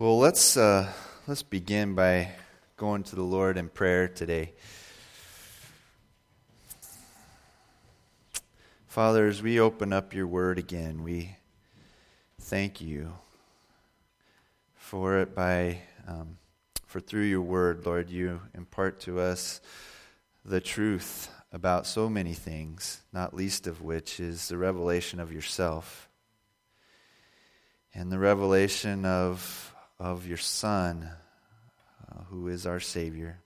Well, let's uh, let's begin by going to the Lord in prayer today. Father, as we open up your word again, we thank you for it by um, for through your word, Lord, you impart to us the truth about so many things, not least of which is the revelation of yourself and the revelation of of your Son, uh, who is our Savior,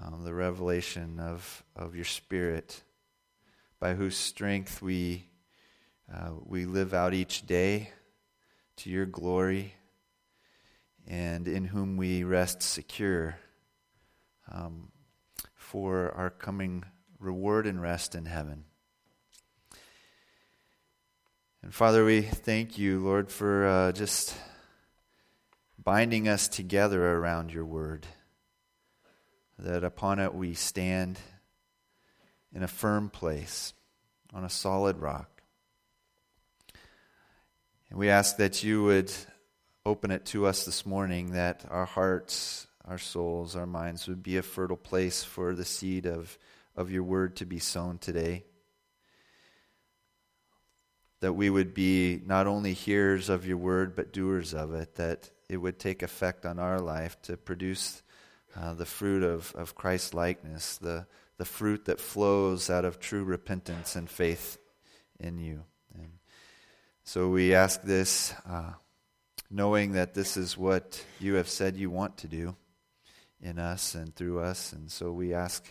um, the revelation of, of your Spirit, by whose strength we, uh, we live out each day to your glory, and in whom we rest secure um, for our coming reward and rest in heaven. And Father, we thank you, Lord, for uh, just binding us together around your word, that upon it we stand in a firm place, on a solid rock. And we ask that you would open it to us this morning, that our hearts, our souls, our minds would be a fertile place for the seed of, of your word to be sown today. That we would be not only hearers of your word, but doers of it, that it would take effect on our life to produce uh, the fruit of, of Christ likeness, the, the fruit that flows out of true repentance and faith in you. And so we ask this uh, knowing that this is what you have said you want to do in us and through us. And so we ask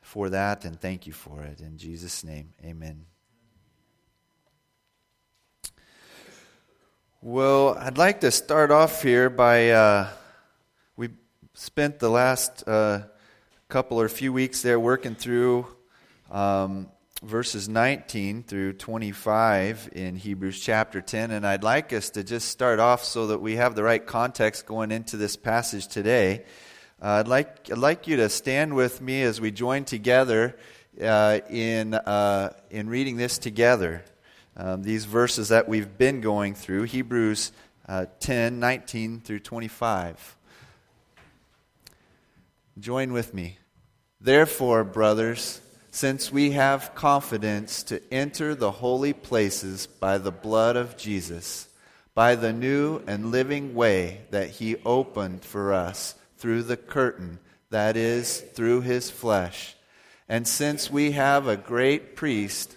for that and thank you for it. In Jesus' name, amen. Well, I'd like to start off here by uh, we spent the last uh, couple or few weeks there working through um, verses 19 through 25 in Hebrews chapter 10, and I'd like us to just start off so that we have the right context going into this passage today. Uh, I'd like I'd like you to stand with me as we join together uh, in uh, in reading this together um, these verses that we've been going through Hebrews uh, 10 19 through 25. Join with me. Therefore, brothers, since we have confidence to enter the holy places by the blood of Jesus, by the new and living way that he opened for us through the curtain, that is, through his flesh, and since we have a great priest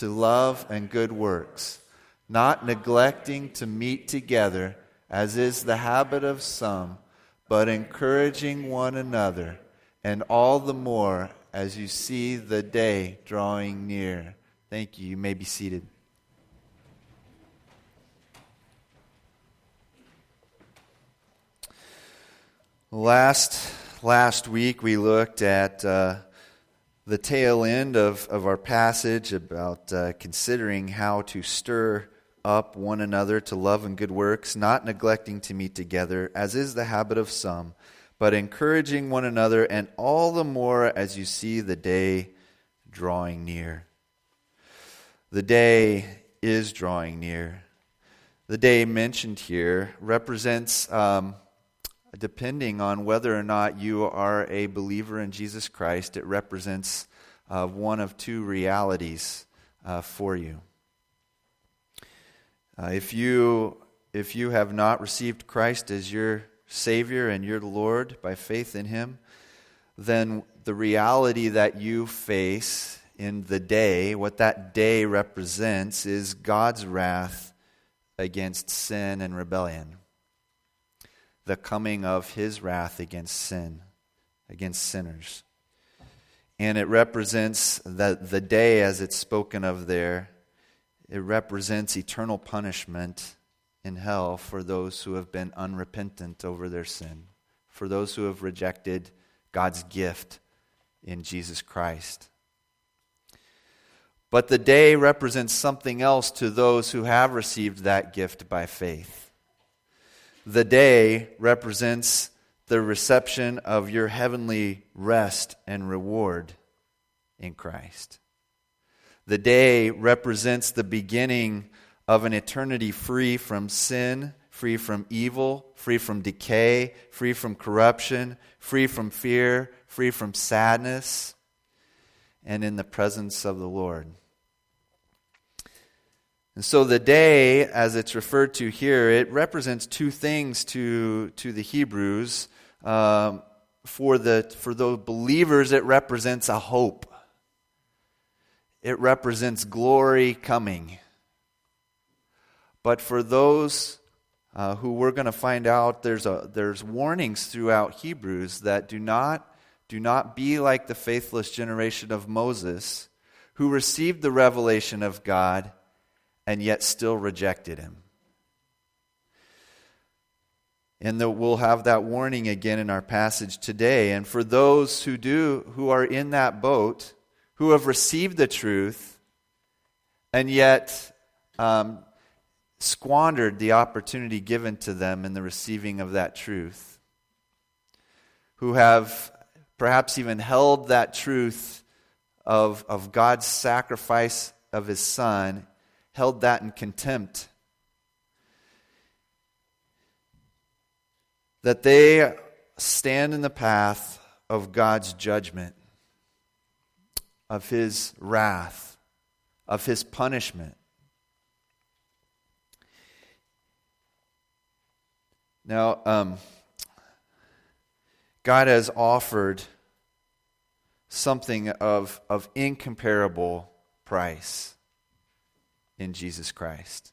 to love and good works, not neglecting to meet together, as is the habit of some, but encouraging one another, and all the more as you see the day drawing near. Thank you. You may be seated. Last last week we looked at uh, the tail end of, of our passage about uh, considering how to stir up one another to love and good works, not neglecting to meet together, as is the habit of some, but encouraging one another, and all the more as you see the day drawing near. The day is drawing near. The day mentioned here represents, um, depending on whether or not you are a believer in Jesus Christ, it represents uh, one of two realities uh, for you. Uh, if you if you have not received Christ as your Savior and your Lord by faith in Him, then the reality that you face in the day, what that day represents, is God's wrath against sin and rebellion the coming of his wrath against sin, against sinners. And it represents that the day as it's spoken of there, it represents eternal punishment in hell for those who have been unrepentant over their sin, for those who have rejected God's gift in Jesus Christ. But the day represents something else to those who have received that gift by faith. The day represents the reception of your heavenly rest and reward in Christ. The day represents the beginning of an eternity free from sin, free from evil, free from decay, free from corruption, free from fear, free from sadness, and in the presence of the Lord. And so the day, as it's referred to here, it represents two things to, to the Hebrews. Um, for, the, for the believers, it represents a hope, it represents glory coming. But for those uh, who we're going to find out, there's, a, there's warnings throughout Hebrews that do not, do not be like the faithless generation of Moses, who received the revelation of God and yet still rejected him. And the, we'll have that warning again in our passage today. And for those who do, who are in that boat, who have received the truth, and yet um, squandered the opportunity given to them in the receiving of that truth, who have perhaps even held that truth of, of God's sacrifice of his Son, held that in contempt. That they stand in the path of God's judgment, of his wrath, of his punishment. Now, um, God has offered something of, of incomparable price in Jesus Christ.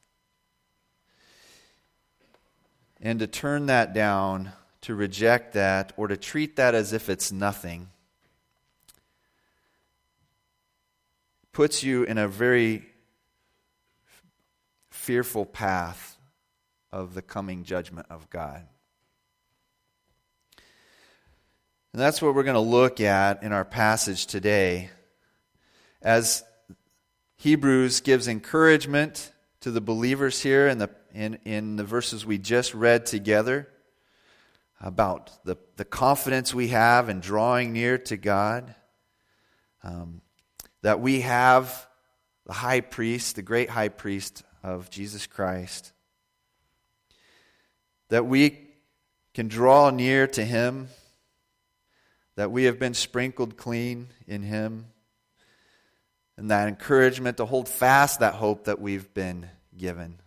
And to turn that down, to reject that, or to treat that as if it's nothing, puts you in a very fearful path of the coming judgment of God. And that's what we're going to look at in our passage today. As Hebrews gives encouragement to the believers here in the, in, in the verses we just read together about the, the confidence we have in drawing near to God, um, that we have the high priest, the great high priest of Jesus Christ that we can draw near to Him, that we have been sprinkled clean in Him, and that encouragement to hold fast that hope that we've been given,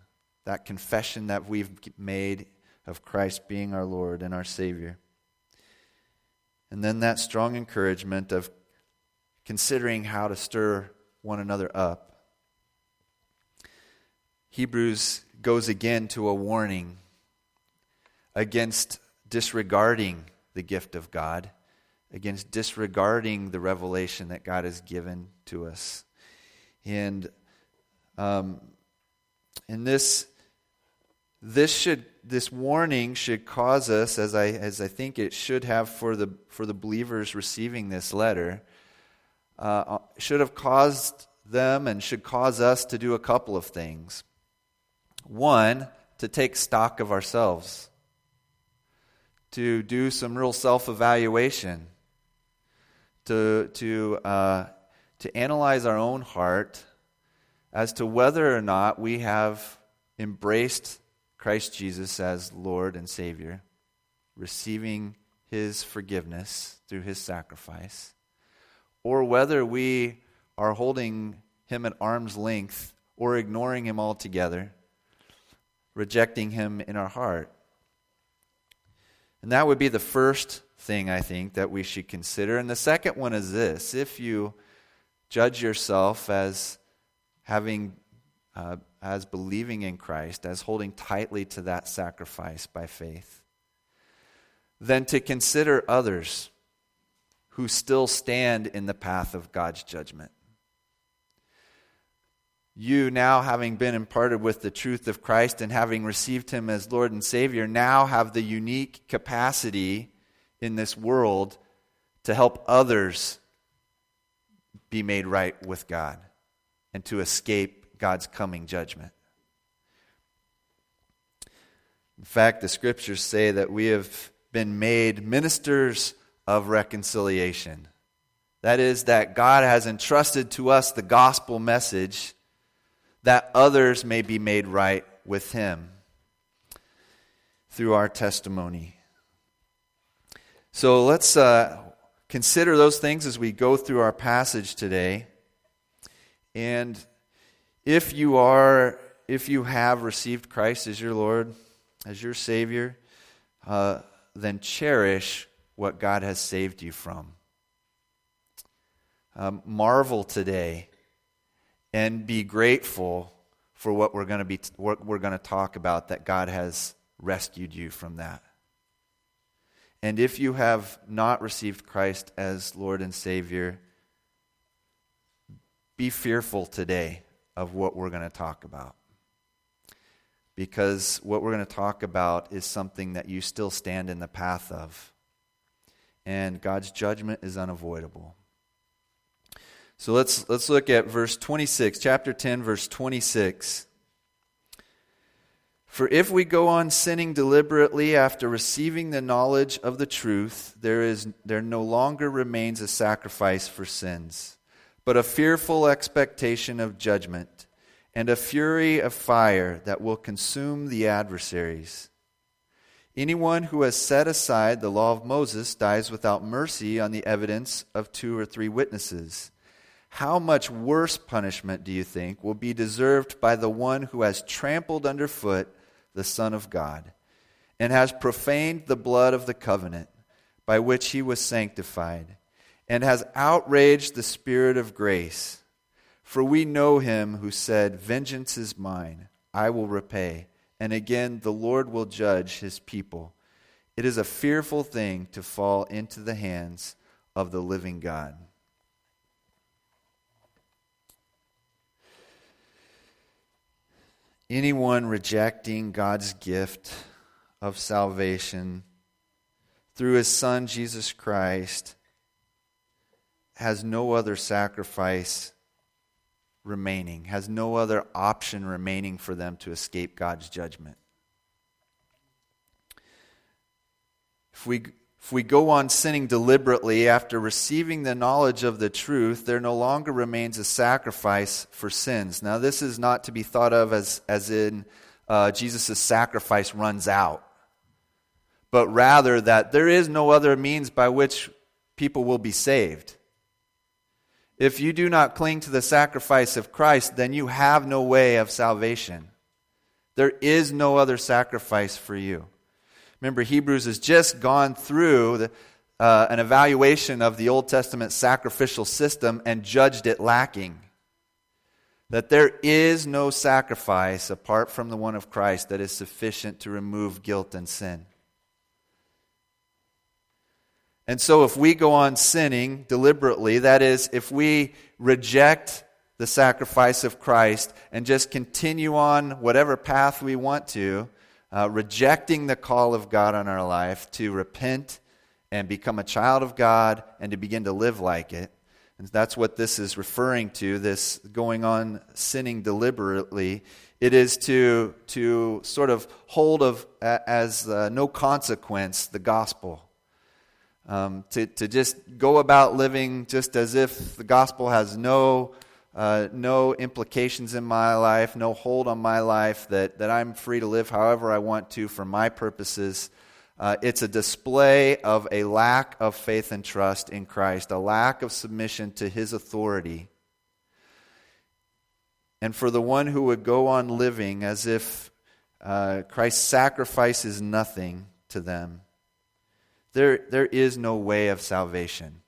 that confession that we've made of Christ being our Lord and our Savior. And then that strong encouragement of considering how to stir one another up. Hebrews goes again to a warning against disregarding the gift of God, against disregarding the revelation that God has given to us. And um, and this this should this warning should cause us, as I as I think it should have for the for the believers receiving this letter, uh, should have caused them and should cause us to do a couple of things. One, to take stock of ourselves to do some real self evaluation, to, to, uh, to analyze our own heart as to whether or not we have embraced Christ Jesus as Lord and Savior, receiving His forgiveness through His sacrifice, or whether we are holding Him at arm's length or ignoring Him altogether, rejecting Him in our heart. And that would be the first thing I think that we should consider. And the second one is this if you judge yourself as having, uh, as believing in Christ, as holding tightly to that sacrifice by faith, then to consider others who still stand in the path of God's judgment. you now, having been imparted with the truth of Christ and having received Him as Lord and Savior, now have the unique capacity in this world to help others be made right with God and to escape God's coming judgment. In fact, the scriptures say that we have been made ministers of reconciliation. That is, that God has entrusted to us the gospel message that others may be made right with Him through our testimony. So let's uh, consider those things as we go through our passage today. And if you are, if you have received Christ as your Lord, as your Savior, uh, then cherish what God has saved you from. Um, marvel today and be grateful for what we're going to be what we're going to talk about that God has rescued you from that. And if you have not received Christ as Lord and Savior, be fearful today of what we're going to talk about. Because what we're going to talk about is something that you still stand in the path of. And God's judgment is unavoidable. So let's, let's look at verse 26, chapter 10, verse 26. For if we go on sinning deliberately after receiving the knowledge of the truth, there, is, there no longer remains a sacrifice for sins, but a fearful expectation of judgment and a fury of fire that will consume the adversaries. Anyone who has set aside the law of Moses dies without mercy on the evidence of two or three witnesses. How much worse punishment, do you think, will be deserved by the one who has trampled underfoot the Son of God and has profaned the blood of the covenant by which he was sanctified and has outraged the Spirit of grace? For we know him who said, Vengeance is mine, I will repay. And again, the Lord will judge his people. It is a fearful thing to fall into the hands of the living God. Anyone rejecting God's gift of salvation through his Son, Jesus Christ, has no other sacrifice remaining, has no other option remaining for them to escape God's judgment. If we if we go on sinning deliberately after receiving the knowledge of the truth, there no longer remains a sacrifice for sins. Now, this is not to be thought of as, as in uh, Jesus' sacrifice runs out, but rather that there is no other means by which people will be saved. If you do not cling to the sacrifice of Christ, then you have no way of salvation. There is no other sacrifice for you. Remember, Hebrews has just gone through the, uh, an evaluation of the Old Testament sacrificial system and judged it lacking. That there is no sacrifice apart from the one of Christ that is sufficient to remove guilt and sin. And so, if we go on sinning deliberately, that is, if we reject the sacrifice of Christ and just continue on whatever path we want to, uh, rejecting the call of God on our life to repent and become a child of God and to begin to live like it. And that's what this is referring to, this going on sinning deliberately. It is to, to sort of hold of as uh, no consequence the gospel. Um, to, to just go about living just as if the gospel has no uh, no implications in my life, no hold on my life, that, that I'm free to live however I want to for my purposes. Uh, it's a display of a lack of faith and trust in Christ, a lack of submission to his authority. And for the one who would go on living as if uh, Christ's sacrifice is nothing to them, there, there is no way of salvation.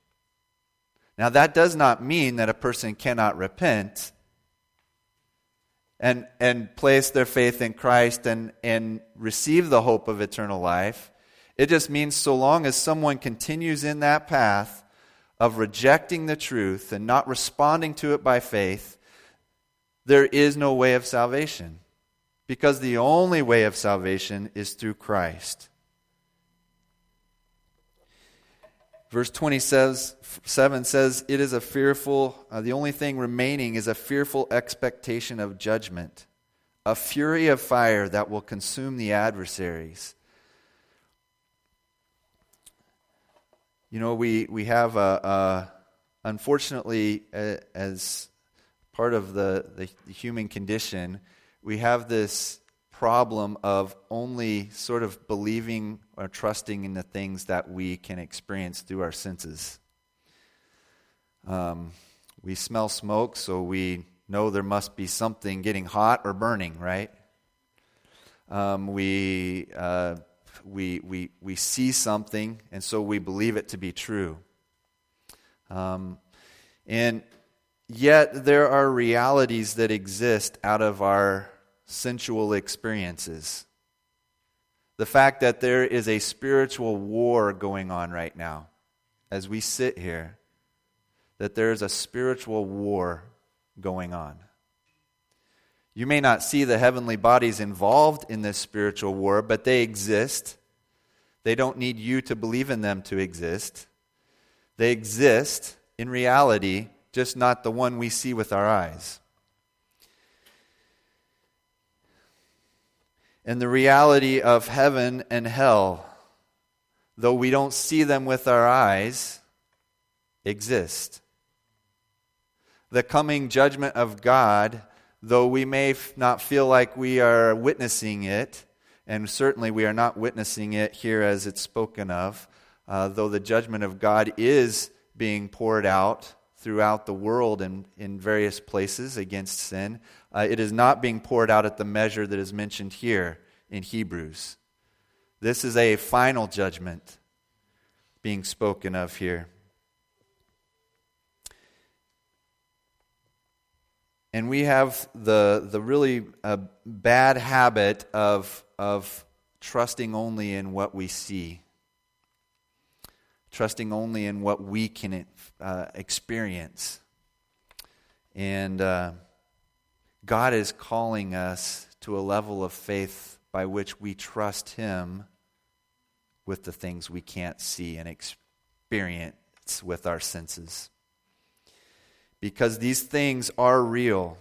Now, that does not mean that a person cannot repent and, and place their faith in Christ and, and receive the hope of eternal life. It just means so long as someone continues in that path of rejecting the truth and not responding to it by faith, there is no way of salvation because the only way of salvation is through Christ. Verse 27 says, It is a fearful, uh, the only thing remaining is a fearful expectation of judgment, a fury of fire that will consume the adversaries. You know, we, we have, a, a unfortunately, a, as part of the, the, the human condition, we have this problem of only sort of believing or trusting in the things that we can experience through our senses. Um, we smell smoke, so we know there must be something getting hot or burning, right? Um, we, uh, we, we, we see something, and so we believe it to be true. Um, and yet, there are realities that exist out of our sensual experiences. The fact that there is a spiritual war going on right now as we sit here, that there is a spiritual war going on. You may not see the heavenly bodies involved in this spiritual war, but they exist. They don't need you to believe in them to exist. They exist in reality, just not the one we see with our eyes. And the reality of heaven and hell, though we don't see them with our eyes, exist. The coming judgment of God, though we may not feel like we are witnessing it, and certainly we are not witnessing it here as it's spoken of, uh, though the judgment of God is being poured out throughout the world and in various places against sin. Uh, it is not being poured out at the measure that is mentioned here in Hebrews. This is a final judgment being spoken of here. And we have the, the really uh, bad habit of, of trusting only in what we see trusting only in what we can uh, experience. And uh, God is calling us to a level of faith by which we trust Him with the things we can't see and experience with our senses. Because these things are real.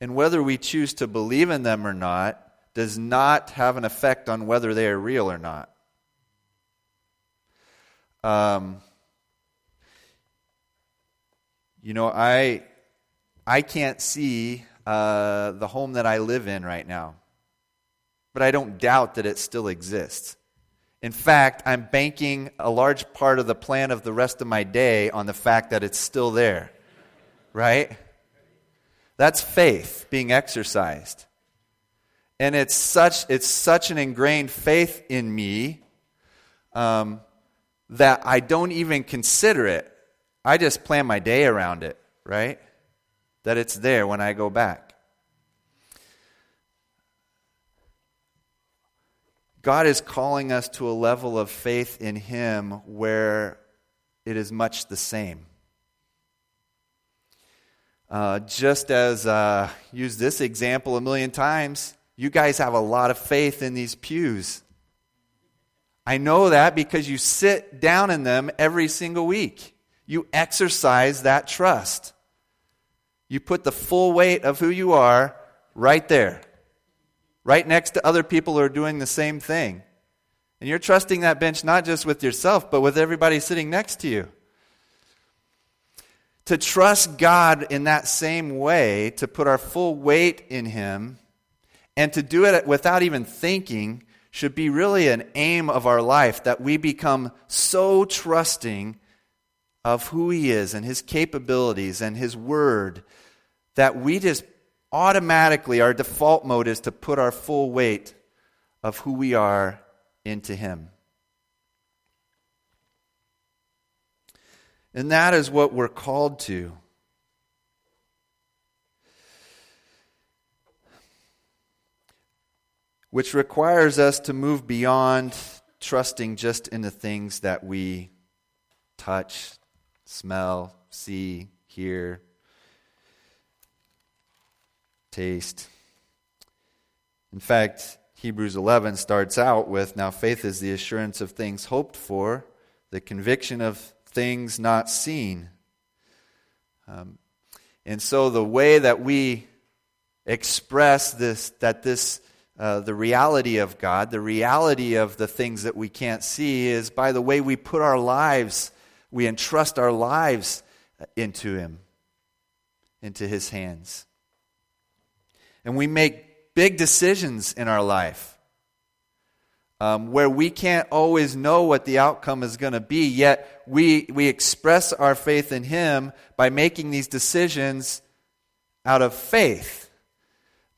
And whether we choose to believe in them or not does not have an effect on whether they are real or not. Um, you know, I I can't see uh, the home that I live in right now, but I don't doubt that it still exists. In fact, I'm banking a large part of the plan of the rest of my day on the fact that it's still there. Right? That's faith being exercised. And it's such, it's such an ingrained faith in me um, that I don't even consider it. I just plan my day around it, right? That it's there when I go back. God is calling us to a level of faith in Him where it is much the same. Uh, just as uh, this example a million times, you guys have a lot of faith in these pews. I know that because you sit down in them every single week. You exercise that trust. You put the full weight of who you are right there, right next to other people who are doing the same thing. And you're trusting that bench not just with yourself, but with everybody sitting next to you. To trust God in that same way, to put our full weight in Him, and to do it without even thinking should be really an aim of our life that we become so trusting of who He is and His capabilities and His Word that we just automatically, our default mode is to put our full weight of who we are into Him. And that is what we're called to. which requires us to move beyond trusting just in the things that we touch, smell, see, hear. taste. In fact, Hebrews 11 starts out with Now faith is the assurance of things hoped for, the conviction of things not seen. Um, and so the way that we express this, that this, uh, the reality of God, the reality of the things that we can't see, is by the way we put our lives, we entrust our lives into Him, into His hands. And we make big decisions in our life. Um, where we can't always know what the outcome is going to be, yet we, we express our faith in Him by making these decisions out of faith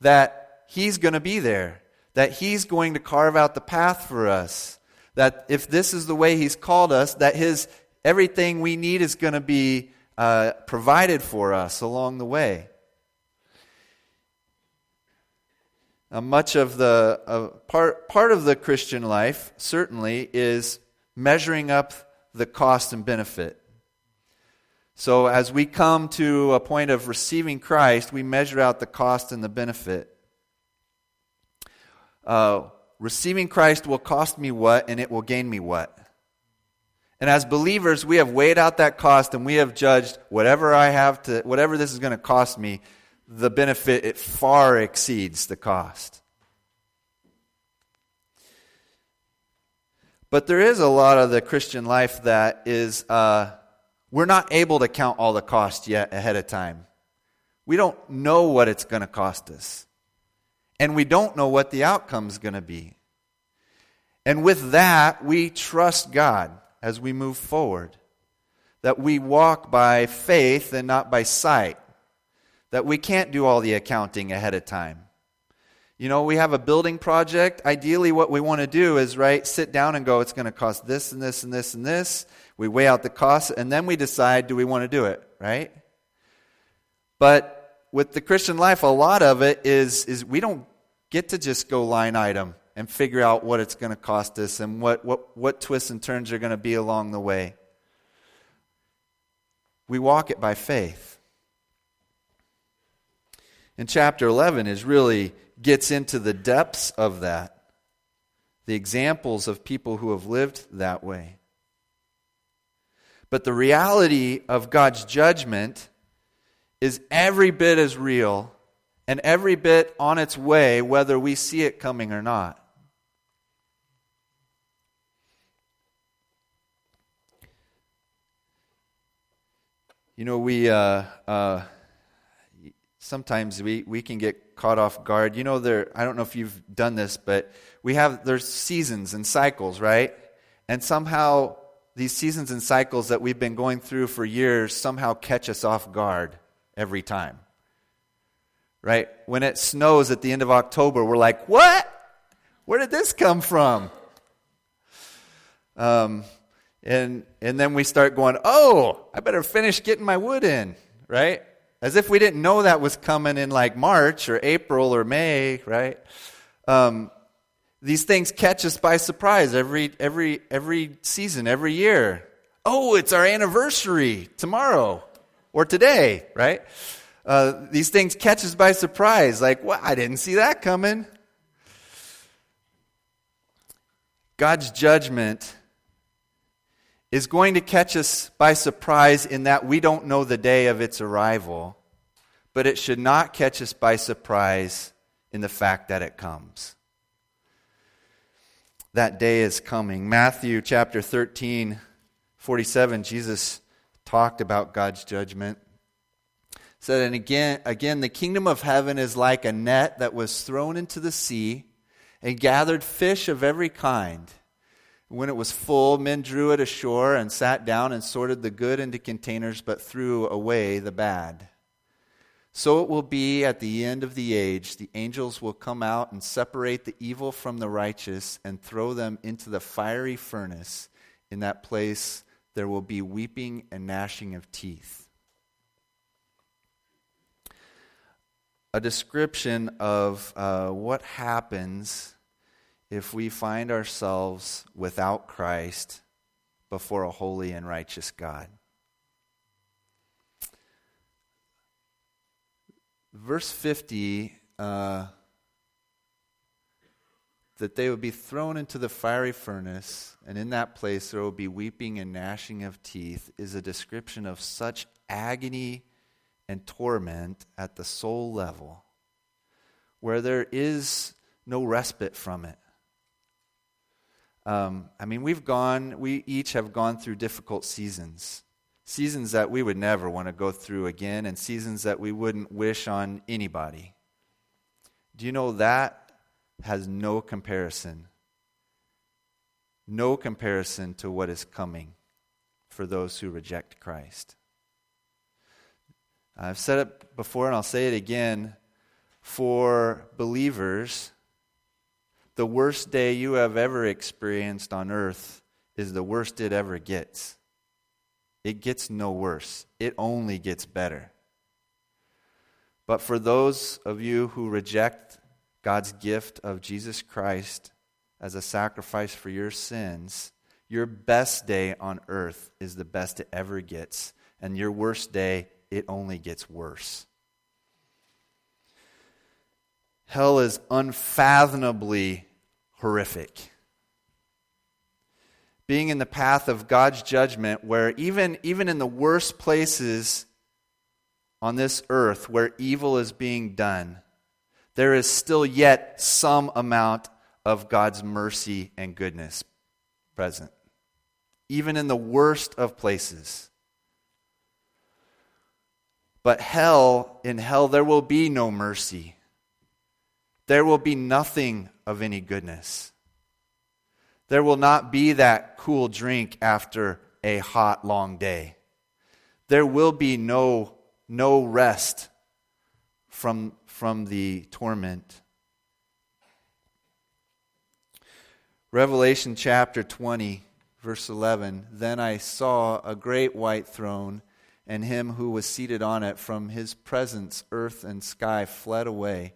that He's going to be there, that He's going to carve out the path for us, that if this is the way He's called us, that His everything we need is going to be uh, provided for us along the way. Uh, much of the uh, part, part of the Christian life, certainly, is measuring up the cost and benefit. So, as we come to a point of receiving Christ, we measure out the cost and the benefit. Uh, receiving Christ will cost me what, and it will gain me what? And as believers, we have weighed out that cost and we have judged whatever I have to, whatever this is going to cost me, the benefit, it far exceeds the cost. But there is a lot of the Christian life that is, uh, we're not able to count all the cost yet ahead of time. We don't know what it's going to cost us. And we don't know what the outcome is going to be. And with that, we trust God as we move forward. That we walk by faith and not by sight that we can't do all the accounting ahead of time. You know, we have a building project. Ideally, what we want to do is, right, sit down and go, it's going to cost this and this and this and this. We weigh out the costs, and then we decide, do we want to do it, right? But with the Christian life, a lot of it is, is we don't get to just go line item and figure out what it's going to cost us and what, what, what twists and turns are going to be along the way. We walk it by faith And chapter 11 is really gets into the depths of that. The examples of people who have lived that way. But the reality of God's judgment is every bit as real and every bit on its way, whether we see it coming or not. You know, we. Uh, uh, sometimes we, we can get caught off guard. You know, there, I don't know if you've done this, but we have, there's seasons and cycles, right? And somehow these seasons and cycles that we've been going through for years somehow catch us off guard every time. Right? When it snows at the end of October, we're like, what? Where did this come from? Um, and, and then we start going, oh, I better finish getting my wood in, right? As if we didn't know that was coming in like March or April or May, right? Um, these things catch us by surprise every, every, every season, every year. Oh, it's our anniversary tomorrow or today, right? Uh, these things catch us by surprise. Like, well, I didn't see that coming. God's judgment is going to catch us by surprise in that we don't know the day of its arrival, but it should not catch us by surprise in the fact that it comes. That day is coming. Matthew chapter 13, 47, Jesus talked about God's judgment. Said, and again, again, the kingdom of heaven is like a net that was thrown into the sea and gathered fish of every kind. When it was full, men drew it ashore and sat down and sorted the good into containers, but threw away the bad. So it will be at the end of the age. The angels will come out and separate the evil from the righteous and throw them into the fiery furnace. In that place, there will be weeping and gnashing of teeth. A description of uh, what happens if we find ourselves without Christ before a holy and righteous God. verse 50, uh, that they would be thrown into the fiery furnace, and in that place there will be weeping and gnashing of teeth, is a description of such agony and torment at the soul level, where there is no respite from it. Um, I mean, we've gone, we each have gone through difficult seasons. Seasons that we would never want to go through again, and seasons that we wouldn't wish on anybody. Do you know that has no comparison? No comparison to what is coming for those who reject Christ. I've said it before and I'll say it again. For believers, the worst day you have ever experienced on earth is the worst it ever gets. It gets no worse, it only gets better. But for those of you who reject God's gift of Jesus Christ as a sacrifice for your sins, your best day on earth is the best it ever gets, and your worst day, it only gets worse. Hell is unfathomably horrific being in the path of God's judgment, where even, even in the worst places on this earth where evil is being done, there is still yet some amount of God's mercy and goodness present. Even in the worst of places. But hell, in hell, there will be no mercy. There will be nothing of any goodness. There will not be that cool drink after a hot, long day. There will be no, no rest from, from the torment. Revelation chapter 20, verse 11 Then I saw a great white throne, and him who was seated on it. From his presence, earth and sky fled away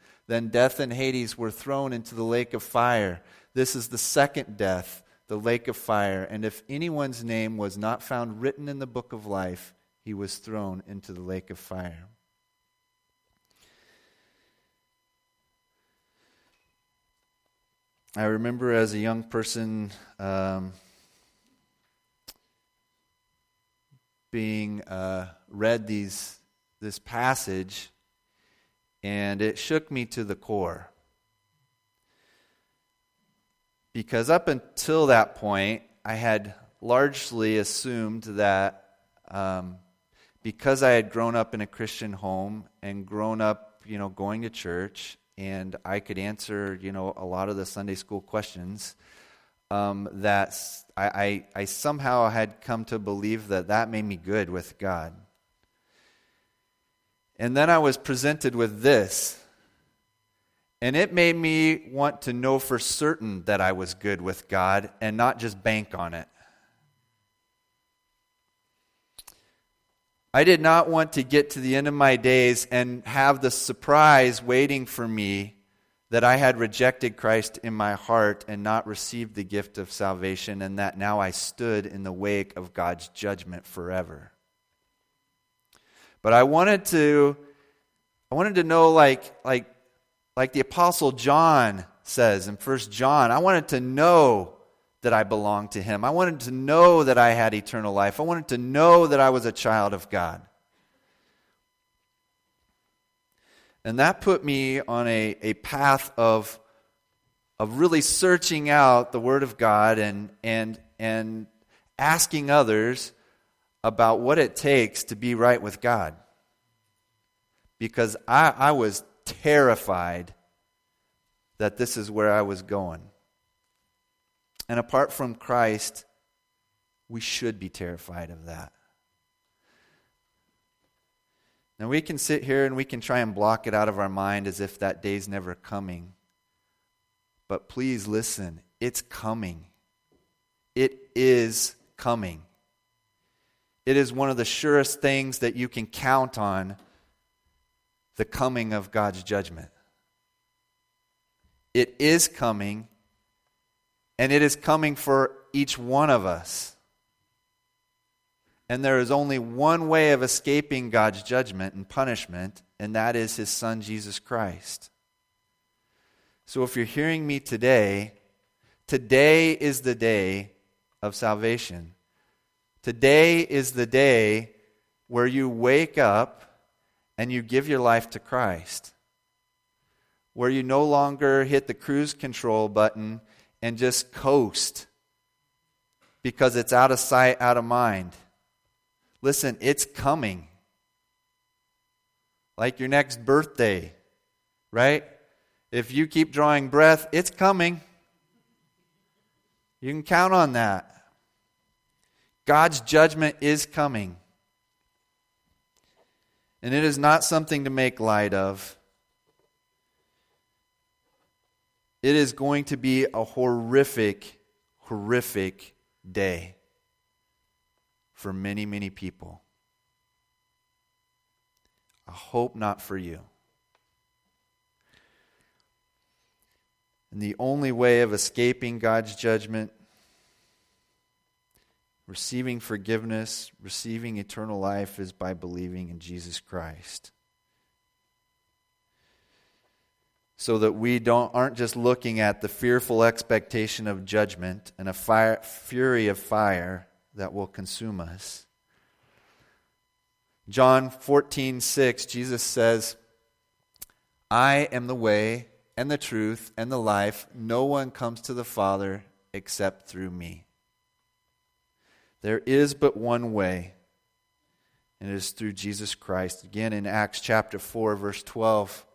Then death and Hades were thrown into the lake of fire. This is the second death, the lake of fire. And if anyone's name was not found written in the book of life, he was thrown into the lake of fire. I remember as a young person um, being uh, read these this passage and it shook me to the core. Because up until that point, I had largely assumed that um, because I had grown up in a Christian home and grown up, you know, going to church, and I could answer, you know, a lot of the Sunday school questions, um, that I, I, I somehow had come to believe that that made me good with God. And then I was presented with this. And it made me want to know for certain that I was good with God and not just bank on it. I did not want to get to the end of my days and have the surprise waiting for me that I had rejected Christ in my heart and not received the gift of salvation, and that now I stood in the wake of God's judgment forever. But I wanted to I wanted to know like like like the apostle John says in First John, I wanted to know that I belonged to him. I wanted to know that I had eternal life. I wanted to know that I was a child of God. And that put me on a, a path of, of really searching out the Word of God and, and, and asking others about what it takes to be right with God because I, I was terrified that this is where I was going. And apart from Christ, we should be terrified of that. Now, we can sit here and we can try and block it out of our mind as if that day's never coming. But please listen, it's coming. It is coming. It is one of the surest things that you can count on the coming of God's judgment. It is coming, and it is coming for each one of us. And there is only one way of escaping God's judgment and punishment, and that is His Son, Jesus Christ. So if you're hearing me today, today is the day of salvation. Today is the day where you wake up and you give your life to Christ. Where you no longer hit the cruise control button and just coast because it's out of sight, out of mind. Listen, it's coming. Like your next birthday, right? If you keep drawing breath, it's coming. You can count on that. God's judgment is coming. And it is not something to make light of. It is going to be a horrific, horrific day for many, many people. I hope not for you. And the only way of escaping God's judgment Receiving forgiveness, receiving eternal life is by believing in Jesus Christ. So that we don't, aren't just looking at the fearful expectation of judgment and a fire, fury of fire that will consume us. John 14, 6, Jesus says, I am the way and the truth and the life. No one comes to the Father except through me. There is but one way, and it is through Jesus Christ. Again, in Acts chapter 4, verse 12.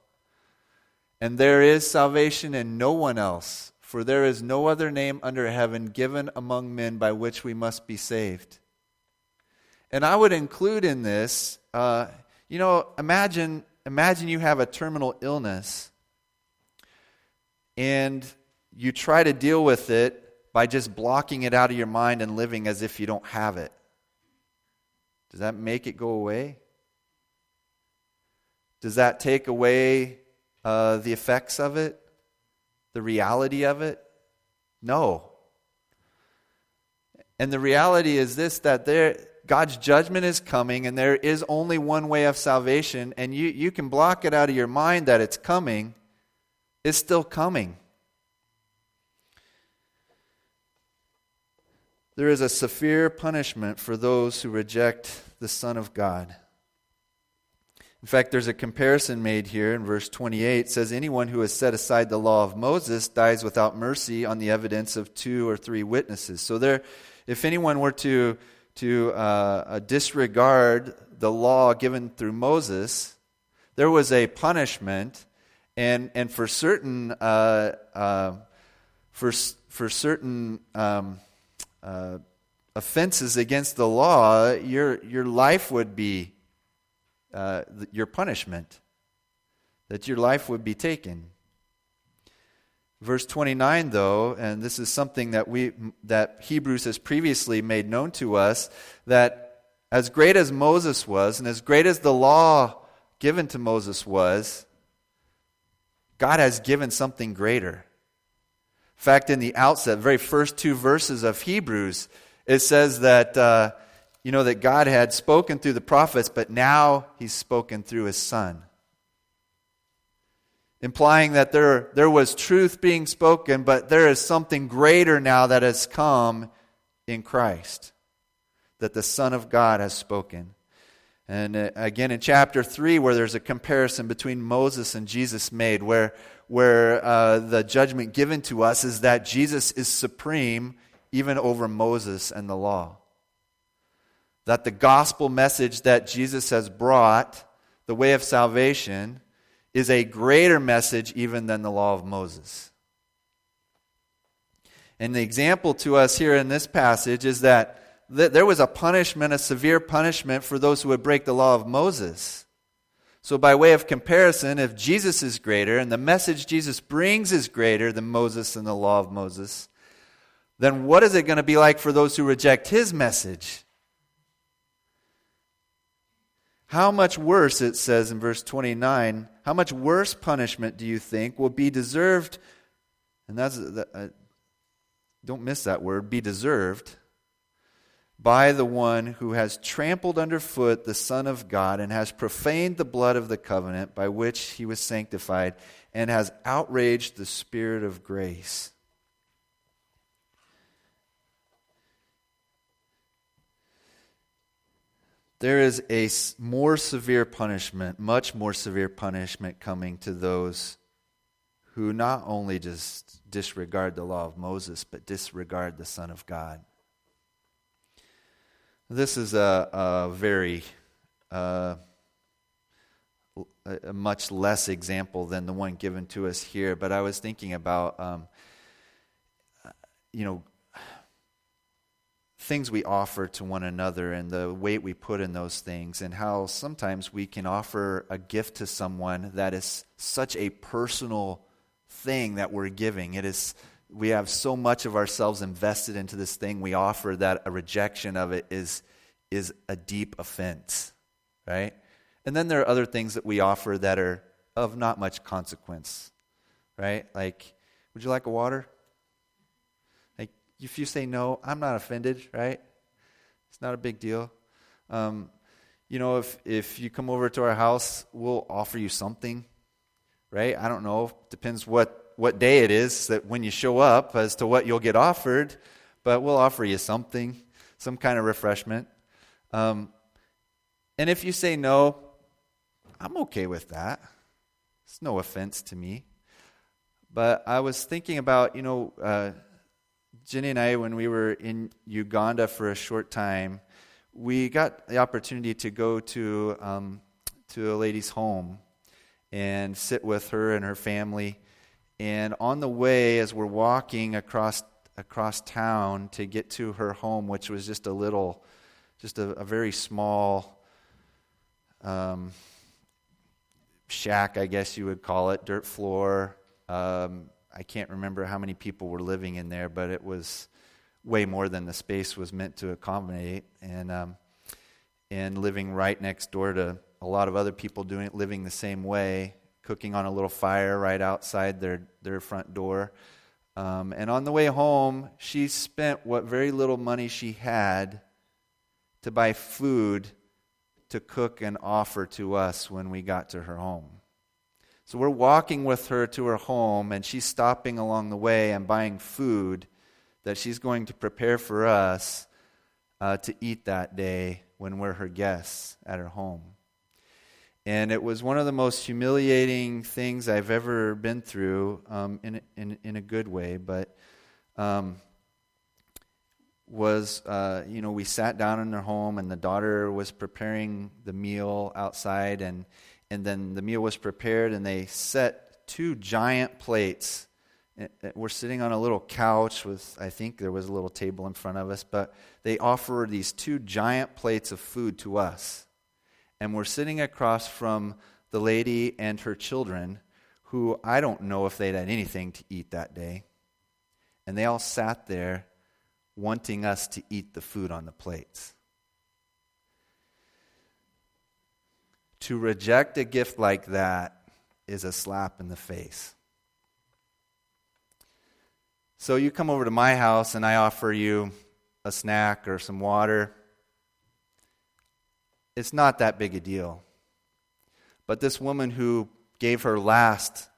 And there is salvation in no one else, for there is no other name under heaven given among men by which we must be saved. And I would include in this, uh, you know, imagine, imagine you have a terminal illness and you try to deal with it by just blocking it out of your mind and living as if you don't have it. Does that make it go away? Does that take away uh, the effects of it? The reality of it? No. And the reality is this that there, God's judgment is coming, and there is only one way of salvation, and you, you can block it out of your mind that it's coming. It's still coming. There is a severe punishment for those who reject the Son of God. In fact, there's a comparison made here in verse 28. It says, Anyone who has set aside the law of Moses dies without mercy on the evidence of two or three witnesses. So, there, if anyone were to, to uh, uh disregard the law given through Moses, there was a punishment, and, and for certain, uh, uh, for, for certain um, offenses against the law, your, your life would be uh, your punishment, that your life would be taken. Verse 29, though, and this is something that, we, that Hebrews has previously made known to us, that as great as Moses was, and as great as the law given to Moses was, God has given something greater. In fact, in the outset, very first two verses of Hebrews, it says that, uh, you know, that God had spoken through the prophets, but now he's spoken through his son. Implying that there, there was truth being spoken, but there is something greater now that has come in Christ, that the Son of God has spoken. And uh, again, in chapter 3, where there's a comparison between Moses and Jesus made, where, where uh, the judgment given to us is that Jesus is supreme even over Moses and the law. That the gospel message that Jesus has brought, the way of salvation, is a greater message even than the law of Moses. And the example to us here in this passage is that there was a punishment, a severe punishment for those who would break the law of Moses. So, by way of comparison, if Jesus is greater and the message Jesus brings is greater than Moses and the law of Moses, then what is it going to be like for those who reject his message? How much worse, it says in verse 29, how much worse punishment do you think will be deserved? And that's, uh, don't miss that word, be deserved by the one who has trampled underfoot the Son of God and has profaned the blood of the covenant by which he was sanctified and has outraged the Spirit of grace. There is a more severe punishment, much more severe punishment coming to those who not only just disregard the law of Moses, but disregard the Son of God. This is a, a very, uh, a much less example than the one given to us here, but I was thinking about, um, you know, things we offer to one another and the weight we put in those things, and how sometimes we can offer a gift to someone that is such a personal thing that we're giving. It is we have so much of ourselves invested into this thing we offer that a rejection of it is, is a deep offense, right? And then there are other things that we offer that are of not much consequence, right? Like, would you like a water? Like, if you say no, I'm not offended, right? It's not a big deal. Um, you know, if, if you come over to our house, we'll offer you something, right? I don't know. Depends what what day it is that when you show up as to what you'll get offered, but we'll offer you something, some kind of refreshment. Um, and if you say no, I'm okay with that. It's no offense to me. But I was thinking about, you know, uh, Jenny and I, when we were in Uganda for a short time, we got the opportunity to go to um, to a lady's home and sit with her and her family. And on the way, as we're walking across across town to get to her home, which was just a little, just a, a very small um, shack, I guess you would call it, dirt floor. Um, I can't remember how many people were living in there, but it was way more than the space was meant to accommodate. And um, and living right next door to a lot of other people doing living the same way cooking on a little fire right outside their, their front door. Um, and on the way home, she spent what very little money she had to buy food to cook and offer to us when we got to her home. So we're walking with her to her home, and she's stopping along the way and buying food that she's going to prepare for us uh, to eat that day when we're her guests at her home. And it was one of the most humiliating things I've ever been through um, in, in, in a good way. But um, was, uh, you know, we sat down in their home and the daughter was preparing the meal outside. And, and then the meal was prepared and they set two giant plates. We're sitting on a little couch with, I think there was a little table in front of us, but they offered these two giant plates of food to us and we're sitting across from the lady and her children, who I don't know if they'd had anything to eat that day. And they all sat there wanting us to eat the food on the plates. To reject a gift like that is a slap in the face. So you come over to my house and I offer you a snack or some water it's not that big a deal. But this woman who gave her last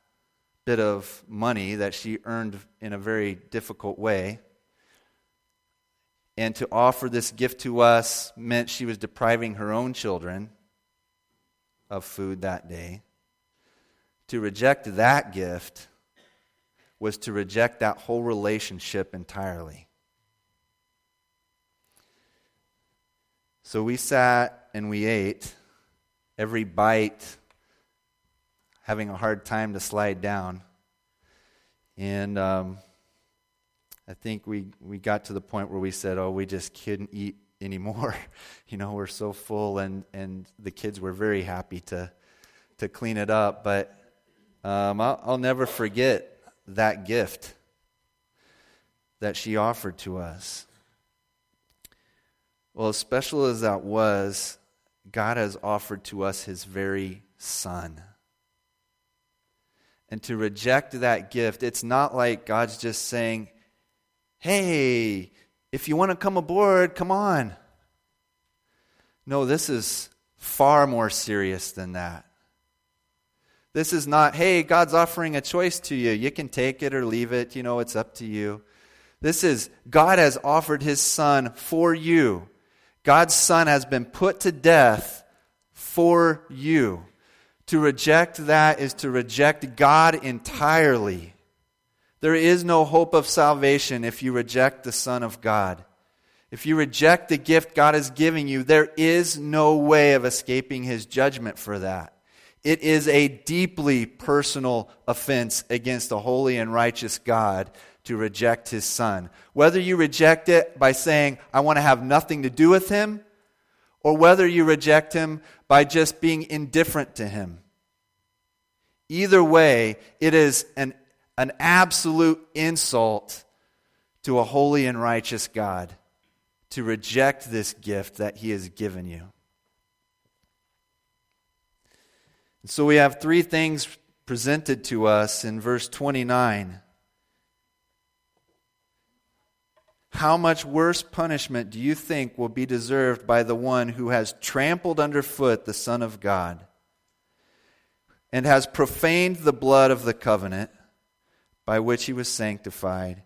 bit of money that she earned in a very difficult way, and to offer this gift to us meant she was depriving her own children of food that day. To reject that gift was to reject that whole relationship entirely. So we sat and we ate, every bite having a hard time to slide down. And um, I think we, we got to the point where we said, oh, we just couldn't eat anymore. you know, we're so full, and, and the kids were very happy to, to clean it up, but um, I'll, I'll never forget that gift that she offered to us. Well, as special as that was, God has offered to us his very son. And to reject that gift, it's not like God's just saying, hey, if you want to come aboard, come on. No, this is far more serious than that. This is not, hey, God's offering a choice to you. You can take it or leave it. You know, it's up to you. This is, God has offered his son for you. God's son has been put to death for you. To reject that is to reject God entirely. There is no hope of salvation if you reject the Son of God. If you reject the gift God is giving you, there is no way of escaping his judgment for that. It is a deeply personal offense against a holy and righteous God to reject his son. Whether you reject it by saying, I want to have nothing to do with him, or whether you reject him by just being indifferent to him. Either way, it is an, an absolute insult to a holy and righteous God to reject this gift that he has given you. And so we have three things presented to us in verse 29. How much worse punishment do you think will be deserved by the one who has trampled underfoot the Son of God and has profaned the blood of the covenant by which he was sanctified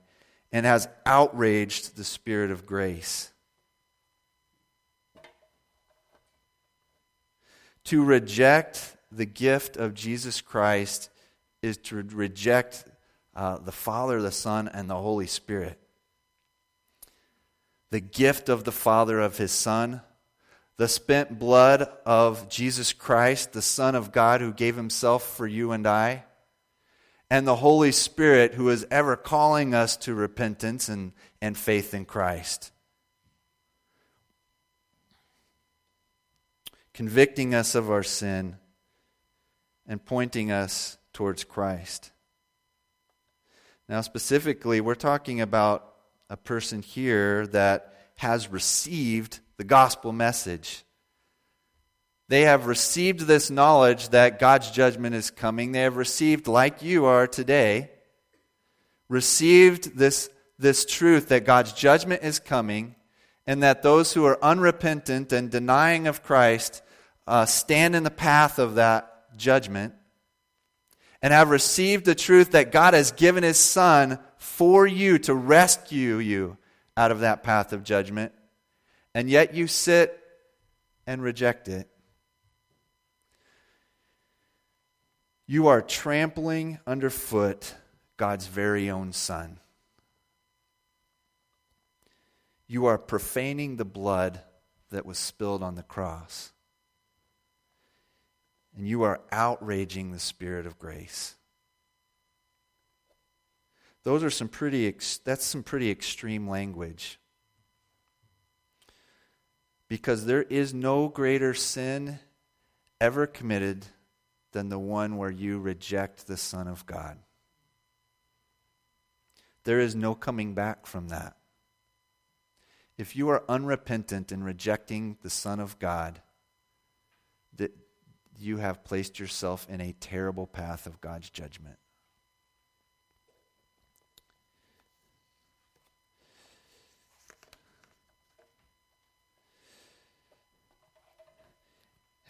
and has outraged the Spirit of grace? To reject the gift of Jesus Christ is to reject uh, the Father, the Son, and the Holy Spirit. The gift of the Father of His Son, the spent blood of Jesus Christ, the Son of God who gave Himself for you and I, and the Holy Spirit who is ever calling us to repentance and, and faith in Christ. Convicting us of our sin and pointing us towards Christ. Now, specifically, we're talking about a person here that has received the gospel message. They have received this knowledge that God's judgment is coming. They have received, like you are today, received this, this truth that God's judgment is coming and that those who are unrepentant and denying of Christ uh, stand in the path of that judgment and have received the truth that God has given His Son for you to rescue you out of that path of judgment, and yet you sit and reject it. You are trampling underfoot God's very own Son. You are profaning the blood that was spilled on the cross and you are outraging the Spirit of grace. Those are some pretty, ex- that's some pretty extreme language. Because there is no greater sin ever committed than the one where you reject the Son of God. There is no coming back from that. If you are unrepentant in rejecting the Son of God, that you have placed yourself in a terrible path of God's judgment.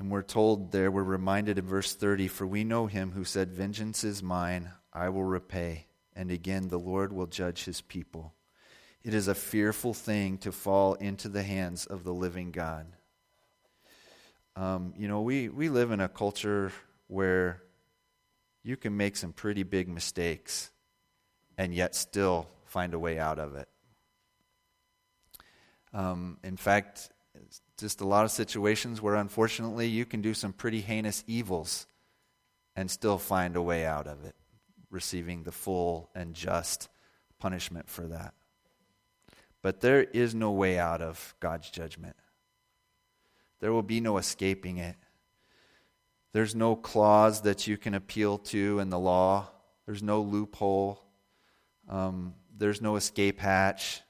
And we're told there, we're reminded in verse 30 For we know him who said, Vengeance is mine, I will repay. And again, the Lord will judge his people. It is a fearful thing to fall into the hands of the living God. Um, you know, we, we live in a culture where you can make some pretty big mistakes and yet still find a way out of it. Um, in fact, just a lot of situations where unfortunately you can do some pretty heinous evils and still find a way out of it, receiving the full and just punishment for that. But there is no way out of God's judgment. There will be no escaping it. There's no clause that you can appeal to in the law, there's no loophole, um, there's no escape hatch.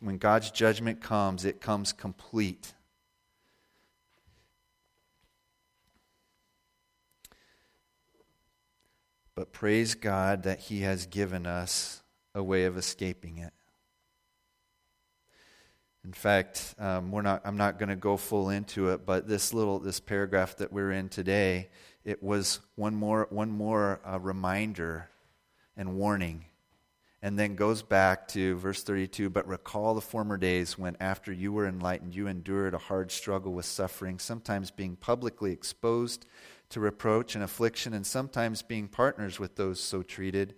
When God's judgment comes, it comes complete. But praise God that He has given us a way of escaping it. In fact, um, we're not, I'm not going to go full into it, but this little this paragraph that we're in today, it was one more one more uh, reminder and warning, and then goes back to verse 32. But recall the former days when, after you were enlightened, you endured a hard struggle with suffering, sometimes being publicly exposed to reproach and affliction, and sometimes being partners with those so treated.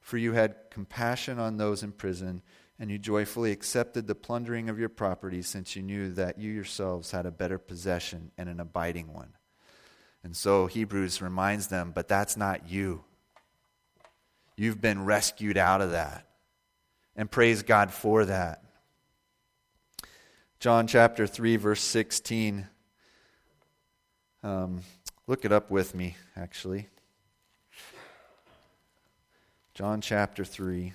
For you had compassion on those in prison and you joyfully accepted the plundering of your property, since you knew that you yourselves had a better possession and an abiding one. And so Hebrews reminds them, but that's not you. You've been rescued out of that. And praise God for that. John chapter 3, verse 16. Um, look it up with me, actually. John chapter 3.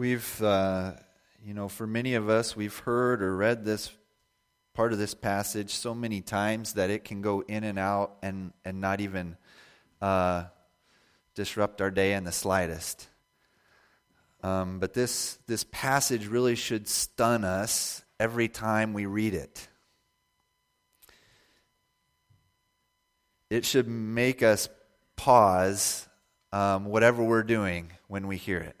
We've, uh, you know, for many of us, we've heard or read this part of this passage so many times that it can go in and out and, and not even uh, disrupt our day in the slightest. Um, but this, this passage really should stun us every time we read it. It should make us pause um, whatever we're doing when we hear it.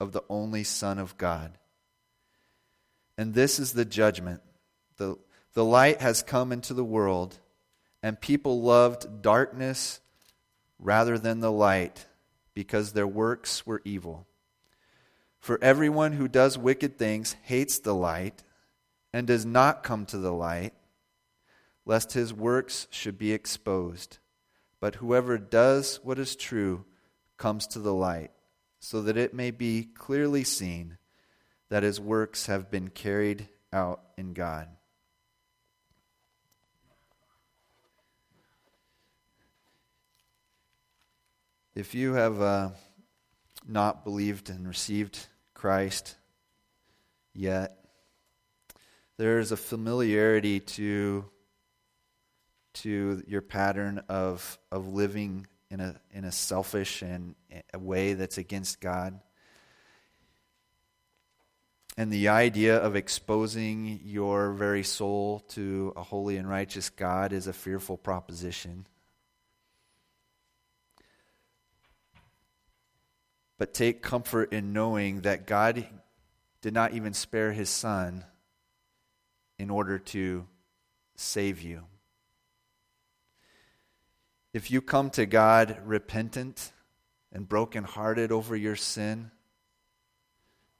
of the only Son of God. And this is the judgment. The, the light has come into the world, and people loved darkness rather than the light because their works were evil. For everyone who does wicked things hates the light and does not come to the light, lest his works should be exposed. But whoever does what is true comes to the light so that it may be clearly seen that his works have been carried out in God. If you have uh, not believed and received Christ yet, there is a familiarity to, to your pattern of, of living in a, in a selfish and a way that's against God. And the idea of exposing your very soul to a holy and righteous God is a fearful proposition. But take comfort in knowing that God did not even spare his son in order to save you. If you come to God repentant and brokenhearted over your sin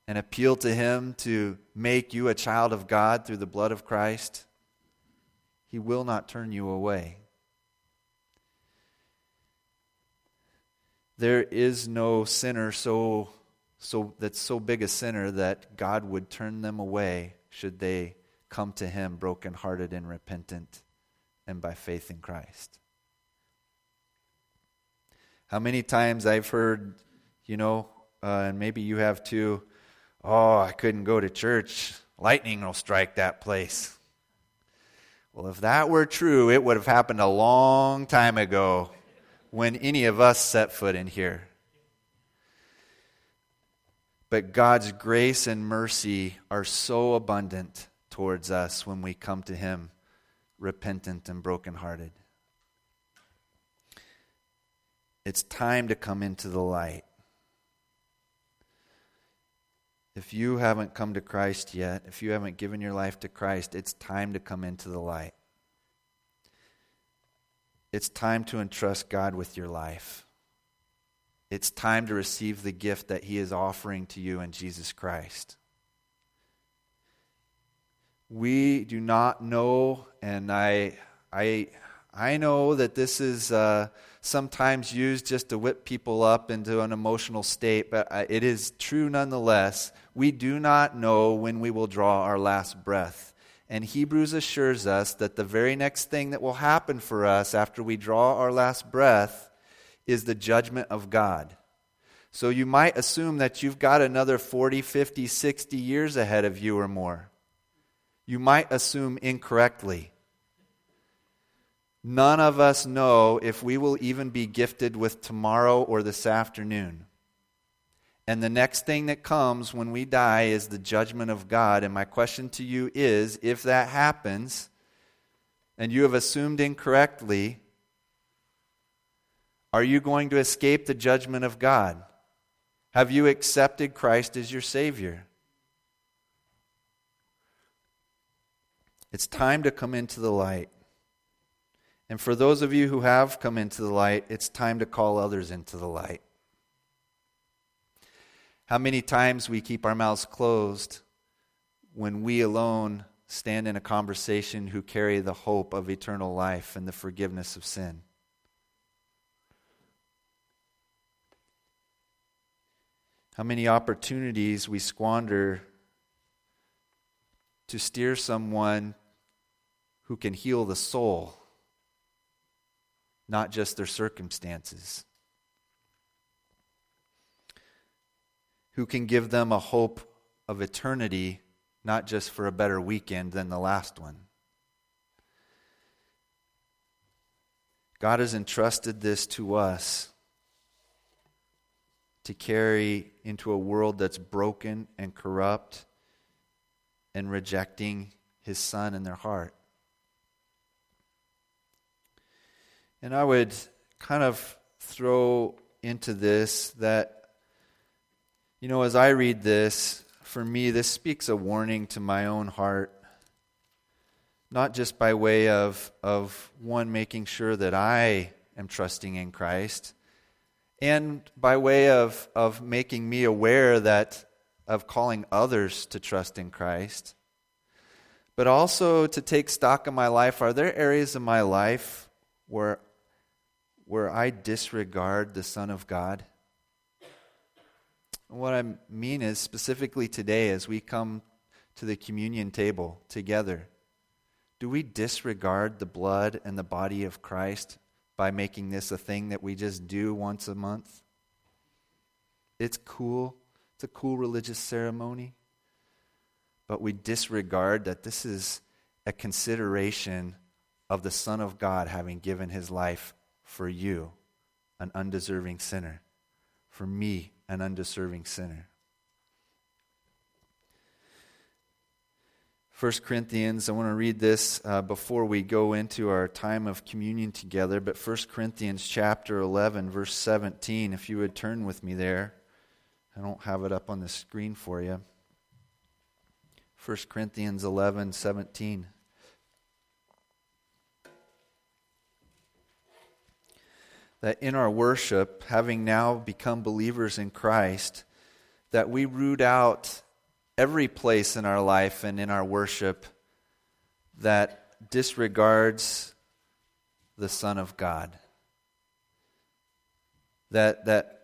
and appeal to Him to make you a child of God through the blood of Christ, He will not turn you away. There is no sinner so, so that's so big a sinner that God would turn them away should they come to Him brokenhearted and repentant and by faith in Christ. How many times I've heard, you know, uh, and maybe you have too, oh, I couldn't go to church. Lightning will strike that place. Well, if that were true, it would have happened a long time ago when any of us set foot in here. But God's grace and mercy are so abundant towards us when we come to Him repentant and brokenhearted. It's time to come into the light. If you haven't come to Christ yet, if you haven't given your life to Christ, it's time to come into the light. It's time to entrust God with your life. It's time to receive the gift that He is offering to you in Jesus Christ. We do not know, and I, I, I know that this is uh, sometimes used just to whip people up into an emotional state, but uh, it is true nonetheless. We do not know when we will draw our last breath. And Hebrews assures us that the very next thing that will happen for us after we draw our last breath is the judgment of God. So you might assume that you've got another 40, 50, 60 years ahead of you or more. You might assume incorrectly. None of us know if we will even be gifted with tomorrow or this afternoon. And the next thing that comes when we die is the judgment of God. And my question to you is if that happens, and you have assumed incorrectly, are you going to escape the judgment of God? Have you accepted Christ as your Savior? It's time to come into the light. And for those of you who have come into the light, it's time to call others into the light. How many times we keep our mouths closed when we alone stand in a conversation who carry the hope of eternal life and the forgiveness of sin. How many opportunities we squander to steer someone who can heal the soul, not just their circumstances. who can give them a hope of eternity, not just for a better weekend than the last one. God has entrusted this to us to carry into a world that's broken and corrupt and rejecting His Son in their heart. And I would kind of throw into this that you know, as I read this, for me, this speaks a warning to my own heart. Not just by way of, of one making sure that I am trusting in Christ, and by way of, of making me aware that of calling others to trust in Christ, but also to take stock of my life. Are there areas of my life where, where I disregard the Son of God? What I mean is, specifically today, as we come to the communion table together, do we disregard the blood and the body of Christ by making this a thing that we just do once a month? It's cool. It's a cool religious ceremony. But we disregard that this is a consideration of the Son of God having given his life for you, an undeserving sinner, for me, an undeserving sinner. 1 Corinthians, I want to read this uh, before we go into our time of communion together, but 1 Corinthians chapter 11, verse 17, if you would turn with me there. I don't have it up on the screen for you. 1 Corinthians 11, 17. That in our worship, having now become believers in Christ, that we root out every place in our life and in our worship that disregards the Son of God. That, that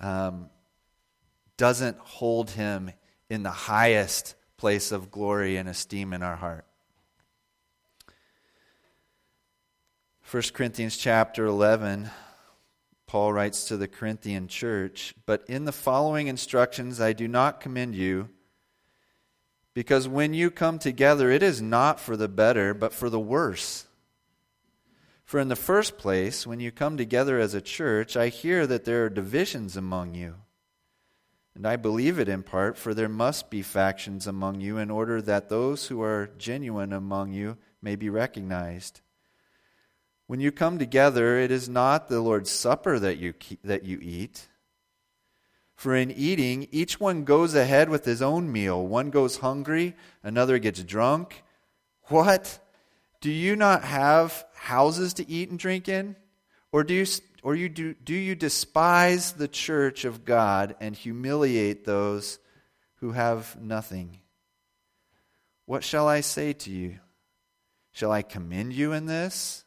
um, doesn't hold him in the highest place of glory and esteem in our heart. 1 Corinthians chapter 11, Paul writes to the Corinthian church, But in the following instructions I do not commend you, Because when you come together, it is not for the better, but for the worse. For in the first place, when you come together as a church, I hear that there are divisions among you. And I believe it in part, for there must be factions among you in order that those who are genuine among you may be recognized. When you come together, it is not the Lord's Supper that you, that you eat. For in eating, each one goes ahead with his own meal. One goes hungry, another gets drunk. What? Do you not have houses to eat and drink in? Or do you, or you do, do you despise the church of God and humiliate those who have nothing? What shall I say to you? Shall I commend you in this?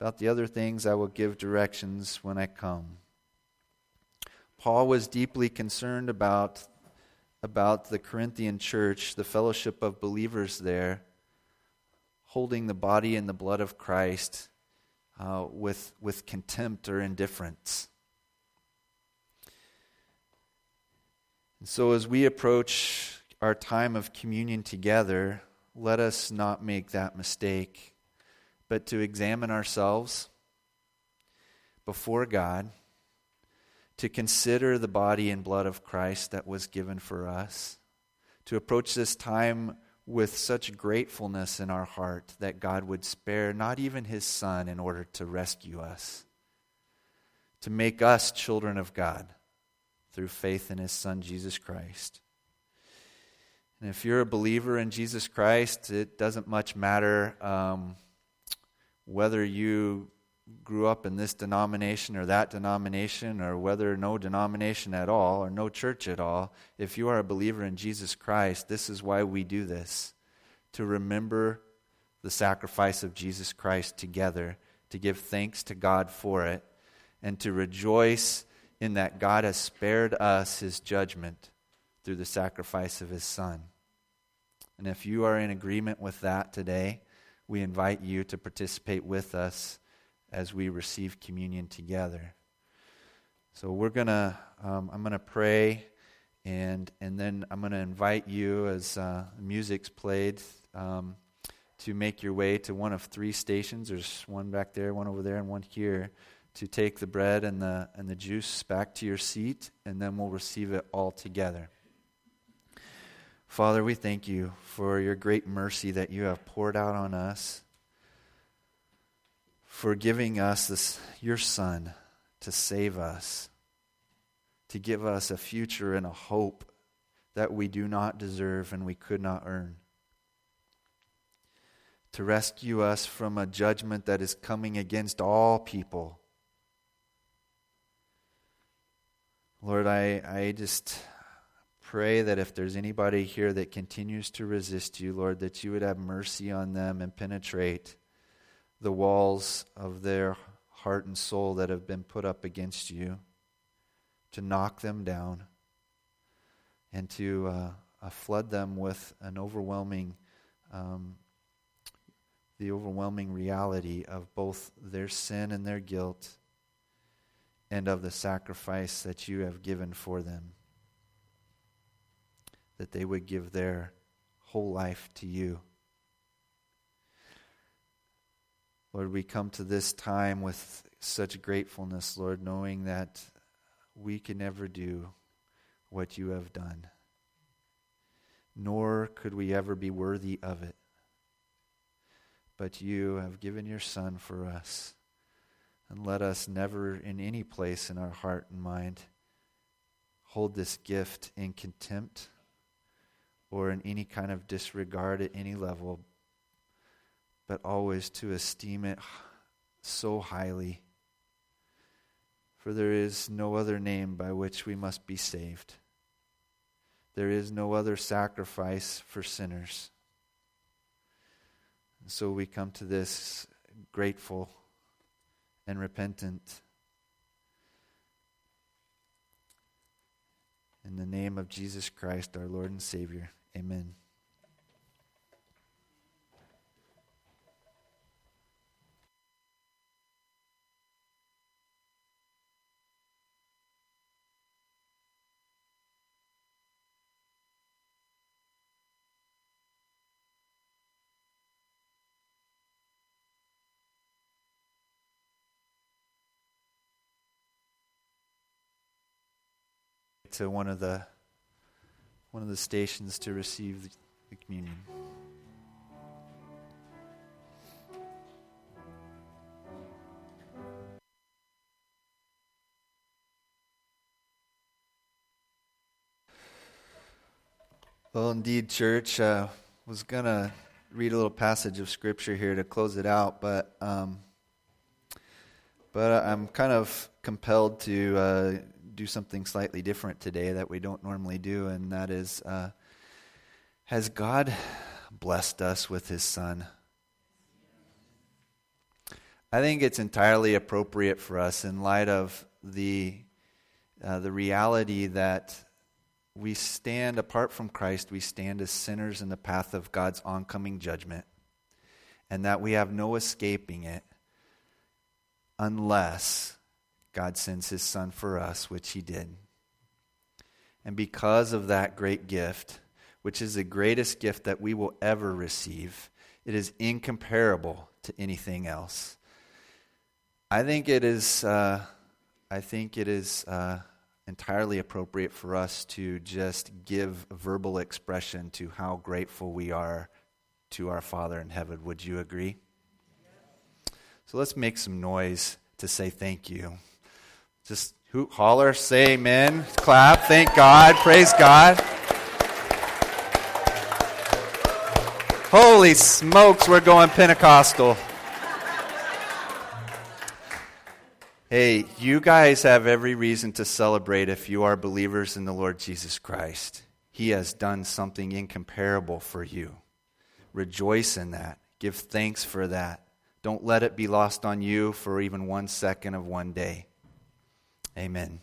About the other things, I will give directions when I come. Paul was deeply concerned about about the Corinthian church, the fellowship of believers there, holding the body and the blood of Christ uh, with, with contempt or indifference. And so, as we approach our time of communion together, let us not make that mistake, but to examine ourselves before God to consider the body and blood of Christ that was given for us, to approach this time with such gratefulness in our heart that God would spare not even his Son in order to rescue us, to make us children of God through faith in his Son, Jesus Christ. And if you're a believer in Jesus Christ, it doesn't much matter um, whether you grew up in this denomination or that denomination, or whether no denomination at all or no church at all, if you are a believer in Jesus Christ, this is why we do this to remember the sacrifice of Jesus Christ together, to give thanks to God for it, and to rejoice in that God has spared us his judgment through the sacrifice of his Son. And if you are in agreement with that today, we invite you to participate with us as we receive communion together. So we're gonna, um, I'm gonna pray, and and then I'm gonna invite you as uh, music's played um, to make your way to one of three stations. There's one back there, one over there, and one here. To take the bread and the and the juice back to your seat, and then we'll receive it all together. Father, we thank you for your great mercy that you have poured out on us for giving us this, your Son to save us, to give us a future and a hope that we do not deserve and we could not earn, to rescue us from a judgment that is coming against all people. Lord, I, I just pray that if there's anybody here that continues to resist you, Lord, that you would have mercy on them and penetrate the walls of their heart and soul that have been put up against you, to knock them down, and to uh, uh, flood them with an overwhelming, um, the overwhelming reality of both their sin and their guilt and of the sacrifice that you have given for them. That they would give their whole life to you. Lord, we come to this time with such gratefulness, Lord, knowing that we can never do what you have done, nor could we ever be worthy of it. But you have given your Son for us. And let us never, in any place in our heart and mind, hold this gift in contempt or in any kind of disregard at any level, but always to esteem it so highly. For there is no other name by which we must be saved. There is no other sacrifice for sinners. And so we come to this grateful and repentant. In the name of Jesus Christ, our Lord and Savior. Amen. to one of the one of the stations to receive the communion. Well, indeed, church, uh, was going to read a little passage of scripture here to close it out, but um, but I'm kind of compelled to uh, do something slightly different today that we don't normally do, and that is uh, Has God blessed us with His Son? I think it's entirely appropriate for us in light of the, uh, the reality that we stand apart from Christ, we stand as sinners in the path of God's oncoming judgment, and that we have no escaping it unless God sends his son for us, which he did. And because of that great gift, which is the greatest gift that we will ever receive, it is incomparable to anything else. I think it is, uh, I think it is uh, entirely appropriate for us to just give verbal expression to how grateful we are to our Father in heaven. Would you agree? So let's make some noise to say thank you. Just hoot, holler, say amen, clap, thank God, praise God. Holy smokes, we're going Pentecostal. Hey, you guys have every reason to celebrate if you are believers in the Lord Jesus Christ. He has done something incomparable for you. Rejoice in that. Give thanks for that. Don't let it be lost on you for even one second of one day. Amen.